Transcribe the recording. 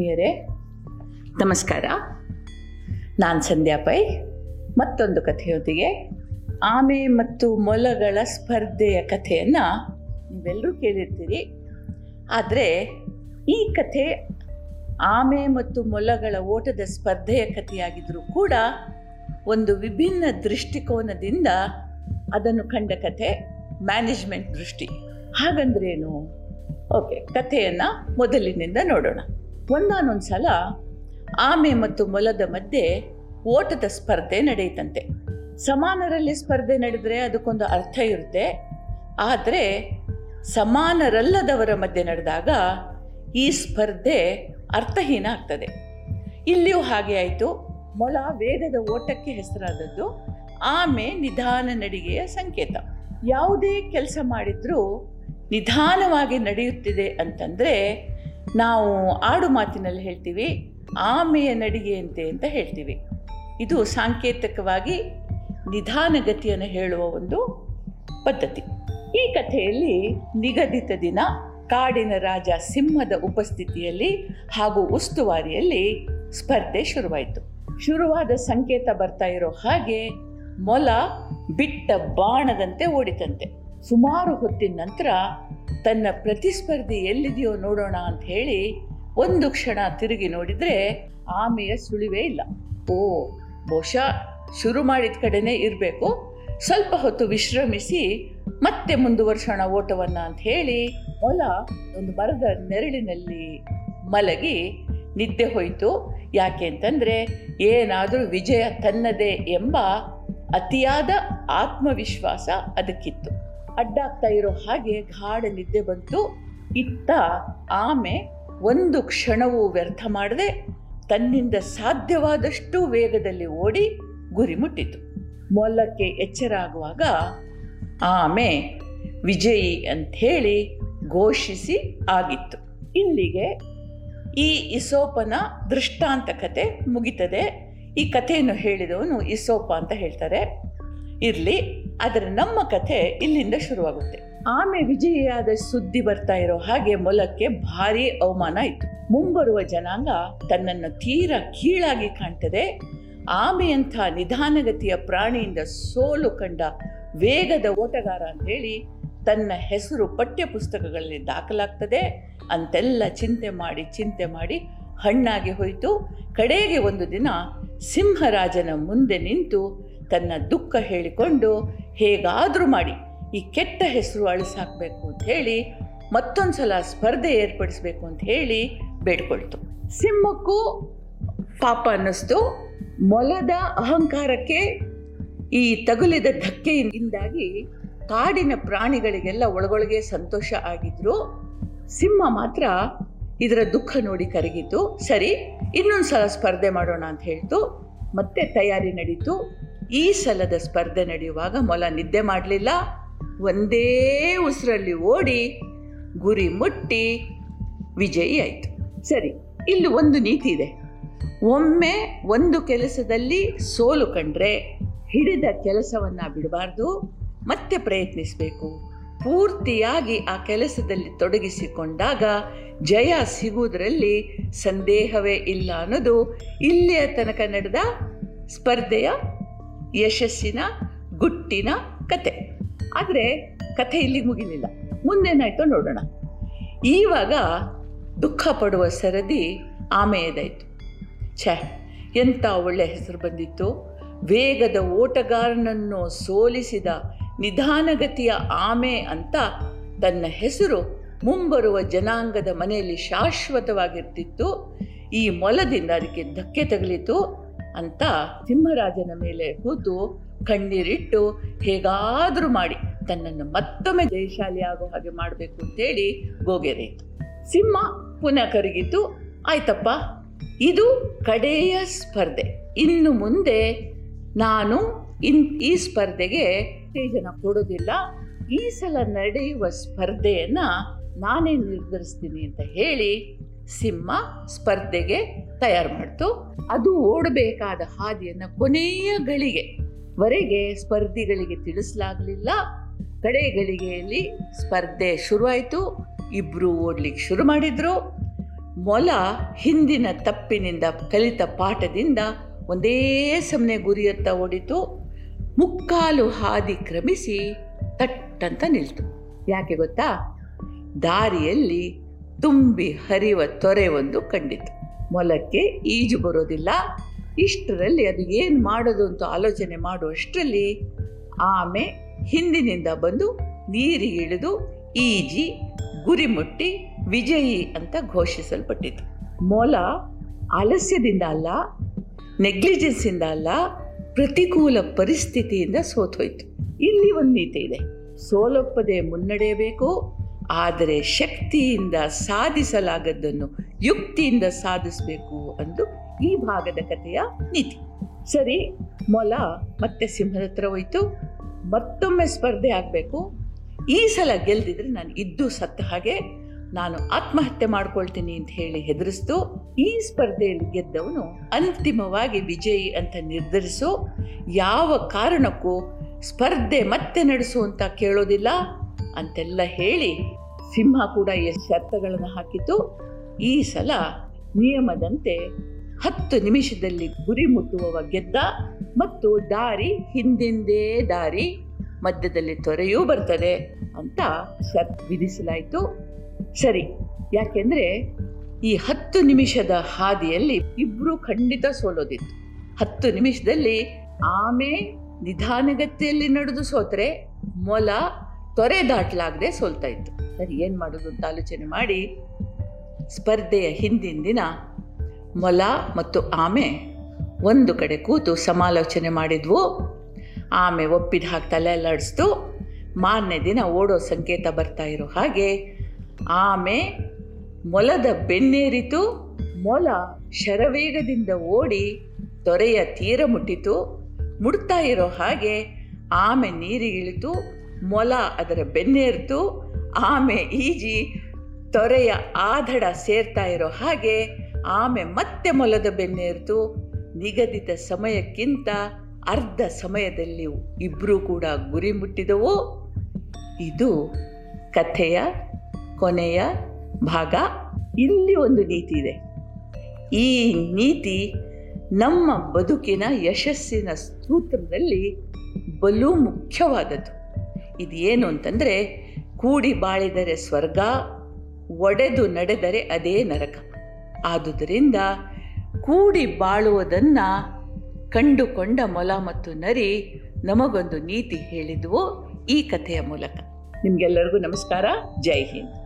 ಆತ್ಮೀಯರೇ, ನಮಸ್ಕಾರ. ನಾನು ಸಂಧ್ಯಾ ಪೈ. ಮತ್ತೊಂದು ಕಥೆಯೊಂದಿಗೆ ಆಮೆ ಮತ್ತು ಮೊಲಗಳ ಸ್ಪರ್ಧೆಯ ಕಥೆಯನ್ನು ನೀವೆಲ್ಲರೂ ಕೇಳಿರ್ತೀರಿ. ಆದರೆ ಈ ಕಥೆ ಆಮೆ ಮತ್ತು ಮೊಲಗಳ ಓಟದ ಸ್ಪರ್ಧೆಯ ಕಥೆಯಾಗಿದ್ದರೂ ಕೂಡ ಒಂದು ವಿಭಿನ್ನ ದೃಷ್ಟಿಕೋನದಿಂದ ಅದನ್ನು ಕಂಡ ಕಥೆ ಮ್ಯಾನೇಜ್ಮೆಂಟ್ ದೃಷ್ಟಿ. ಹಾಗಂದ್ರೇನು? ಓಕೆ, ಕಥೆಯನ್ನು ಮೊದಲಿನಿಂದ ನೋಡೋಣ. ಒಂದಾನೊಂದು ಸಲ ಆಮೆ ಮತ್ತು ಮೊಲದ ಮಧ್ಯೆ ಓಟದ ಸ್ಪರ್ಧೆ ನಡೆಯುತ್ತಂತೆ ಸಮಾನರಲ್ಲಿ ಸ್ಪರ್ಧೆ ನಡೆದರೆ ಅದಕ್ಕೊಂದು ಅರ್ಥ ಇರುತ್ತೆ. ಆದರೆ ಸಮಾನರಲ್ಲದವರ ಮಧ್ಯೆ ನಡೆದಾಗ ಈ ಸ್ಪರ್ಧೆ ಅರ್ಥಹೀನ ಆಗ್ತದೆ. ಇಲ್ಲಿಯೂ ಹಾಗೆ ಆಯಿತು. ಮೊಲ ವೇಗದ ಓಟಕ್ಕೆ ಹೆಸರಾದದ್ದು ಆಮೆ ನಿಧಾನ ನಡಿಗೆಯ ಸಂಕೇತ. ಯಾವುದೇ ಕೆಲಸ ಮಾಡಿದರೂ ನಿಧಾನವಾಗಿ ನಡೆಯುತ್ತಿದೆ ಅಂತಂದರೆ ನಾವು ಆಡು ಮಾತಿನಲ್ಲಿ ಹೇಳ್ತೀವಿ, ಆಮೆಯ ನಡಿಗೆಯಂತೆ ಅಂತ ಹೇಳ್ತೀವಿ. ಇದು ಸಾಂಕೇತಿಕವಾಗಿ ನಿಧಾನಗತಿಯನ್ನು ಹೇಳುವ ಒಂದು ಪದ್ಧತಿ. ಈ ಕಥೆಯಲ್ಲಿ ನಿಗದಿತ ದಿನ ಕಾಡಿನ ರಾಜ ಸಿಂಹದ ಉಪಸ್ಥಿತಿಯಲ್ಲಿ ಹಾಗೂ ಉಸ್ತುವಾರಿಯಲ್ಲಿ ಸ್ಪರ್ಧೆ ಶುರುವಾಯಿತು. ಶುರುವಾದ ಸಂಕೇತ ಬರ್ತಾ ಇರೋ ಹಾಗೆ ಮೊಲ ಬಿಟ್ಟ ಬಾಣದಂತೆ ಓಡಿತಂತೆ. ಸುಮಾರು ಹೊತ್ತಿನ ನಂತರ ತನ್ನ ಪ್ರತಿಸ್ಪರ್ಧಿ ಎಲ್ಲಿದೆಯೋ ನೋಡೋಣ ಅಂತ ಹೇಳಿ ಒಂದು ಕ್ಷಣ ತಿರುಗಿ ನೋಡಿದರೆ ಆಮೆಯ ಸುಳಿವೇ ಇಲ್ಲ. ಓ, ಬಹುಶಃ ಶುರು ಮಾಡಿದ ಕಡೆನೇ ಇರಬೇಕು. ಸ್ವಲ್ಪ ಹೊತ್ತು ವಿಶ್ರಮಿಸಿ ಮತ್ತೆ ಮುಂದುವರ್ಸೋಣ ಓಟವನ್ನು ಅಂತ ಹೇಳಿ ಮೊಲ ಒಂದು ಮರದ ನೆರಳಿನಲ್ಲಿ ಮಲಗಿ ನಿದ್ದೆ ಹೋಯಿತು. ಯಾಕೆ ಅಂತಂದರೆ ಏನಾದರೂ ವಿಜಯ ತನ್ನದೇ ಎಂಬ ಅತಿಯಾದ ಆತ್ಮವಿಶ್ವಾಸ ಅದಕ್ಕಿತ್ತು. ಅಡ್ಡಾಗ್ತಾ ಇರೋ ಹಾಗೆ ಗಾಢ ನಿದ್ದೆ ಬಂತು. ಇತ್ತ ಆಮೆ ಒಂದು ಕ್ಷಣವೂ ವ್ಯರ್ಥ ಮಾಡದೆ ತನ್ನಿಂದ ಸಾಧ್ಯವಾದಷ್ಟು ವೇಗದಲ್ಲಿ ಓಡಿ ಗುರಿ ಮುಟ್ಟಿತು. ಮೊಲಕ್ಕೆ ಎಚ್ಚರ ಆಗುವಾಗ ಆಮೆ, ವಿಜಯಿ ಅಂಥೇಳಿ ಘೋಷಿಸಿ ಆಗಿತ್ತು. ಇಲ್ಲಿಗೆ ಈ ಇಸೋಪನ ದೃಷ್ಟಾಂತ ಕತೆ ಮುಗಿತದೆ. ಈ ಕಥೆಯನ್ನು ಹೇಳಿದವನು ಇಸೋಪ ಅಂತ ಹೇಳ್ತಾರೆ. ಇರಲಿ. ಆದರೆ ನಮ್ಮ ಕಥೆ ಇಲ್ಲಿಂದ ಶುರುವಾಗುತ್ತೆ. ಆಮೆ ವಿಜಯಿಯಾದ ಸುದ್ದಿ ಬರ್ತಾ ಇರೋ ಹಾಗೆ ಮೊಲಕ್ಕೆ ಭಾರಿ ಅವಮಾನ ಇತ್ತು ಮುಂಬರುವ ಜನಾಂಗ ತನ್ನನ್ನು ತೀರಾ ಕೀಳಾಗಿ ಕಾಣ್ತದೆ. ಆಮೆಯಂಥ ನಿಧಾನಗತಿಯ ಪ್ರಾಣಿಯಿಂದ ಸೋಲು ಕಂಡ ವೇಗದ ಓಟಗಾರ ಅಂತೇಳಿ ತನ್ನ ಹೆಸರು ಪಠ್ಯ ಪುಸ್ತಕಗಳಲ್ಲಿ ದಾಖಲಾಗ್ತದೆ. ಅಂತೆಲ್ಲ ಚಿಂತೆ ಮಾಡಿ ಚಿಂತೆ ಮಾಡಿ ಹಣ್ಣಾಗಿ ಹೋಯಿತು. ಕಡೆಗೆ ಒಂದು ದಿನ ಸಿಂಹರಾಜನ ಮುಂದೆ ನಿಂತು ತನ್ನ ದುಃಖ ಹೇಳಿಕೊಂಡು ಹೇಗಾದರೂ ಮಾಡಿ, ಈ ಕೆಟ್ಟ ಹೆಸರು ಅಳಿಸಾಕಬೇಕು ಅಂತ ಹೇಳಿ ಮತ್ತೊಂದು ಸಲ ಸ್ಪರ್ಧೆ ಏರ್ಪಡಿಸಬೇಕು ಅಂತ ಹೇಳಿ ಬೇಡ್ಕೊಳ್ತು. ಸಿಂಹಕ್ಕೂ ಪಾಪ ಅನ್ನಿಸ್ತು. ಮೊಲದ ಅಹಂಕಾರಕ್ಕೆ ಈ ತಗುಲಿದ ಧಕ್ಕೆಯಿಂದಾಗಿ ಕಾಡಿನ ಪ್ರಾಣಿಗಳಿಗೆಲ್ಲ ಒಳಗೊಳಗೆ ಸಂತೋಷ ಆಗಿದ್ರು. ಸಿಂಹ ಮಾತ್ರ ಇದರ ದುಃಖ ನೋಡಿ ಕರಗಿತು. ಸರಿ ಇನ್ನೊಂದು ಸಲ ಸ್ಪರ್ಧೆ ಮಾಡೋಣ ಅಂತ ಹೇಳ್ತು. ಮತ್ತೆ ತಯಾರಿ ನಡೀತು. ಈ ಸಲದ ಸ್ಪರ್ಧೆ ನಡೆಯುವಾಗ ಮೊಲ ನಿದ್ದೆ ಮಾಡಲಿಲ್ಲ. ಒಂದೇ ಉಸಿರಲ್ಲಿ ಓಡಿ ಗುರಿ ಮುಟ್ಟಿ ವಿಜಯಿ ಆಯಿತು. ಸರಿ, ಇಲ್ಲಿ ಒಂದು ನೀತಿ ಇದೆ. ಒಮ್ಮೆ ಒಂದು ಕೆಲಸದಲ್ಲಿ ಸೋಲು ಕಂಡ್ರೆ ಹಿಡಿದ ಕೆಲಸವನ್ನು ಬಿಡಬಾರ್ದು, ಮತ್ತೆ ಪ್ರಯತ್ನಿಸಬೇಕು. ಪೂರ್ತಿಯಾಗಿ ಆ ಕೆಲಸದಲ್ಲಿ ತೊಡಗಿಸಿಕೊಂಡಾಗ ಜಯ ಸಿಗುವುದರಲ್ಲಿ ಸಂದೇಹವೇ ಇಲ್ಲ ಅನ್ನೋದು ಇಲ್ಲಿಯ ತನಕ ನಡೆದ ಸ್ಪರ್ಧೆಯ ಯಶಸ್ಸಿನ ಗುಟ್ಟಿನ ಕತೆ. ಆದರೆ ಕಥೆ ಇಲ್ಲಿಗೆ ಮುಗಿಲಿಲ್ಲ. ಮುಂದೇನಾಯ್ತೋ ನೋಡೋಣ. ಈವಾಗ ದುಃಖ ಪಡುವ ಸರದಿ ಆಮೆಯದಾಯಿತು. ಛೆ ಎಂಥ ಒಳ್ಳೆ ಹೆಸರು ಬಂದಿತ್ತು. ವೇಗದ ಓಟಗಾರನನ್ನು ಸೋಲಿಸಿದ ನಿಧಾನಗತಿಯ ಆಮೆ ಅಂತ ತನ್ನ ಹೆಸರು ಮುಂಬರುವ ಜನಾಂಗದ ಮನೆಯಲ್ಲಿ ಶಾಶ್ವತವಾಗಿರ್ತಿತ್ತು. ಈ ಮೊಲದಿಂದ ಅದಕ್ಕೆ ಧಕ್ಕೆ ತಗಲಿತು. ಅಂತ ಸಿಂಹರಾಜನ ಮೇಲೆ ಕೂತು ಕಣ್ಣೀರಿಟ್ಟು ಹೇಗಾದರೂ ಮಾಡಿ ತನ್ನನ್ನು ಮತ್ತೊಮ್ಮೆ ಜಯಶಾಲಿ ಆಗೋ ಹಾಗೆ ಮಾಡಬೇಕು ಅಂತೇಳಿ ಗೋಗೆರೆಯಿತು ಸಿಂಹ ಪುನಃ ಕರಗಿತು, ಆಯ್ತಪ್ಪ, ಇದು ಕಡೆಯ ಸ್ಪರ್ಧೆ. ಇನ್ನು ಮುಂದೆ ನಾನು ಇನ್ ಈ ಸ್ಪರ್ಧೆಗೆ ಉತ್ತೇಜನ ಕೊಡೋದಿಲ್ಲ ಈ ಸಲ ನಡೆಯುವ ಸ್ಪರ್ಧೆಯನ್ನು ನಾನೇ ನಿರ್ಧರಿಸ್ತೀನಿ ಅಂತ ಹೇಳಿ ಸಿಂಹ ಸ್ಪರ್ಧೆಗೆ ತಯಾರು ಮಾಡ್ತು. ಅದು ಓಡಬೇಕಾದ ಹಾದಿಯನ್ನು ಕೊನೆಯ ಗಳಿಗೆ ವರೆಗೆ ಸ್ಪರ್ಧಿಗಳಿಗೆ ತಿಳಿಸಲಾಗಲಿಲ್ಲ. ಕಡೆ ಗಳಿಗೆಯಲ್ಲಿ ಸ್ಪರ್ಧೆ ಶುರುವಾಯಿತು. ಇಬ್ಬರು ಓಡ್ಲಿಕ್ಕೆ ಶುರು ಮಾಡಿದರು. ಮೊಲ ಹಿಂದಿನ ತಪ್ಪಿನಿಂದ ಕಲಿತ ಪಾಠದಿಂದ ಒಂದೇ ಸಮನೆ ಗುರಿಯತ್ತ ಓಡಿತು. ಮುಕ್ಕಾಲು ಹಾದಿ ಕ್ರಮಿಸಿ ತಟ್ಟಂತ ನಿಲ್ತು. ಯಾಕೆ ಗೊತ್ತಾ? ದಾರಿಯಲ್ಲಿ ತುಂಬಿ ಹರಿಯುವ ತೊರೆ ಒಂದು ಕಂಡಿತು. ಮೊಲಕ್ಕೆ ಈಜು ಬರೋದಿಲ್ಲ. ಇಷ್ಟರಲ್ಲಿ ಅದು ಏನು ಮಾಡೋದು ಅಂತ ಆಲೋಚನೆ ಮಾಡುವಷ್ಟರಲ್ಲಿ ಆಮೆ ಹಿಂದಿನಿಂದ ಬಂದು ನೀರಿಗೆ ಇಳಿದು ಈಜಿ, ಗುರಿ ಮುಟ್ಟಿ, ವಿಜಯಿ ಅಂತ ಘೋಷಿಸಲ್ಪಟ್ಟಿತು. ಮೊಲ ಆಲಸ್ಯದಿಂದ ಅಲ್ಲ ನೆಗ್ಲಿಜೆನ್ಸಿಂದ ಅಲ್ಲ, ಪ್ರತಿಕೂಲ ಪರಿಸ್ಥಿತಿಯಿಂದ ಸೋತೋಯ್ತು. ಇಲ್ಲಿ ಒಂದು ನೀತಿ ಇದೆ. ಸೋಲೊಪ್ಪದೆ ಮುನ್ನಡೆಯಬೇಕು ಆದರೆ ಶಕ್ತಿಯಿಂದ ಸಾಧಿಸಲಾಗದ್ದನ್ನು ಯುಕ್ತಿಯಿಂದ ಸಾಧಿಸಬೇಕು ಅಂದು ಈ ಭಾಗದ ಕಥೆಯ ನೀತಿ. ಸರಿ, ಮೊಲ ಮತ್ತೆ ಸಿಂಹದ ಹತ್ರ ಹೋಯಿತು. ಮತ್ತೊಮ್ಮೆ ಸ್ಪರ್ಧೆ ಆಗಬೇಕು. ಈ ಸಲ ಗೆಲ್ದಿದ್ರೆ ನಾನು ಇದ್ದು ಸತ್ತ ಹಾಗೆ ನಾನು ಆತ್ಮಹತ್ಯೆ ಮಾಡ್ಕೊಳ್ತೀನಿ ಅಂತ ಹೇಳಿ ಹೆದರಿಸ್ತು. ಈ ಸ್ಪರ್ಧೆಯಲ್ಲಿ ಗೆದ್ದವನು ಅಂತಿಮವಾಗಿ ವಿಜಯಿ ಅಂತ ನಿರ್ಧರಿಸು. ಯಾವ ಕಾರಣಕ್ಕೂ ಸ್ಪರ್ಧೆ ಮತ್ತೆ ನಡೆಸು ಅಂತ ಕೇಳೋದಿಲ್ಲ ಅಂತೆಲ್ಲ ಹೇಳಿ ಸಿಂಹ ಕೂಡ ಈ ಶರ್ತಗಳನ್ನು ಹಾಕಿತು ಈ ಸಲ ನಿಯಮದಂತೆ ಹತ್ತು ನಿಮಿಷದಲ್ಲಿ ಗುರಿ ಮುಟ್ಟುವವ ಗೆದ್ದ ಮತ್ತು ದಾರಿ ಹಿಂದಿಂದೇ ದಾರಿ ಮಧ್ಯದಲ್ಲಿ ತೊರೆಯೂ ಬರ್ತದೆ ಅಂತ ಶರ್ತ್ ವಿಧಿಸಲಾಯಿತು. ಸರಿ, ಯಾಕೆಂದ್ರೆ ಈ ಹತ್ತು ನಿಮಿಷದ ಹಾದಿಯಲ್ಲಿ ಇಬ್ಬರು ಖಂಡಿತ ಸೋಲೋದಿತ್ತು. ಹತ್ತು ನಿಮಿಷದಲ್ಲಿ ಆಮೆ ನಿಧಾನಗತಿಯಲ್ಲಿ ನಡೆದು ಸೋತ್ರೆ ಮೊಲ ತೊರೆ ದಾಟಲಾಗದೆ ಸೋಲ್ತಾ ಇತ್ತು. ಸರಿ, ಏನು ಮಾಡೋದು ಅಂತ ಆಲೋಚನೆ ಮಾಡಿ ಸ್ಪರ್ಧೆಯ ಹಿಂದಿನ ದಿನ ಮೊಲ ಮತ್ತು ಆಮೆ ಒಂದು ಕಡೆ ಕೂತು ಸಮಾಲೋಚನೆ ಮಾಡಿದ್ವು. ಆಮೆ ಒಪ್ಪಿದ ಹಾಗೆ ತಲೆ ಅಲ್ಲಾಡಿಸ್ತು. ಮಾರನೇ ದಿನ ಓಡೋ ಸಂಕೇತ ಬರ್ತಾ ಇರೋ ಹಾಗೆ ಆಮೆ ಮೊಲದ ಬೆನ್ನೇರಿತು. ಮೊಲ ಶರವೇಗದಿಂದ ಓಡಿ ತೊರೆಯ ತೀರ ಮುಟ್ಟಿತು. ಮುಡ್ತಾ ಇರೋ ಹಾಗೆ ಆಮೆ ನೀರಿಗಿಳಿತು. ಮೊಲ ಅದರ ಬೆನ್ನೇರ್ತು ಆಮೆ ಈಜಿ, ತೊರೆಯ ಆಧಡ ಸೇರ್ತಾ ಇರೋ ಹಾಗೆ ಆಮೆ ಮತ್ತೆ ಮೊಲದ ಬೆನ್ನೇರ್ತು ನಿಗದಿತ ಸಮಯಕ್ಕಿಂತ ಅರ್ಧ ಸಮಯದಲ್ಲಿ ಇಬ್ಬರೂ ಕೂಡ ಗುರಿ ಮುಟ್ಟಿದವು. ಇದು ಕಥೆಯ ಕೊನೆಯ ಭಾಗ. ಇಲ್ಲಿ ಒಂದು ನೀತಿ ಇದೆ. ಈ ನೀತಿ ನಮ್ಮ ಬದುಕಿನ ಯಶಸ್ಸಿನ ಸೂತ್ರದಲ್ಲಿ ಬಲು ಮುಖ್ಯವಾದದ್ದು. ಇದು ಏನು ಅಂತಂದರೆ ಕೂಡಿ ಬಾಳಿದರೆ ಸ್ವರ್ಗ, ಒಡೆದು ನಡೆದರೆ ಅದೇ ನರಕ. ಆದುದರಿಂದ ಕೂಡಿ ಬಾಳುವುದನ್ನು ಕಂಡುಕೊಂಡ ಮೊಲ ಮತ್ತು ನರಿ ನಮಗೊಂದು ನೀತಿ ಹೇಳಿದುವು ಈ ಕಥೆಯ ಮೂಲಕ. ನಿಮಗೆಲ್ಲರಿಗೂ ನಮಸ್ಕಾರ. ಜೈ ಹಿಂದ್.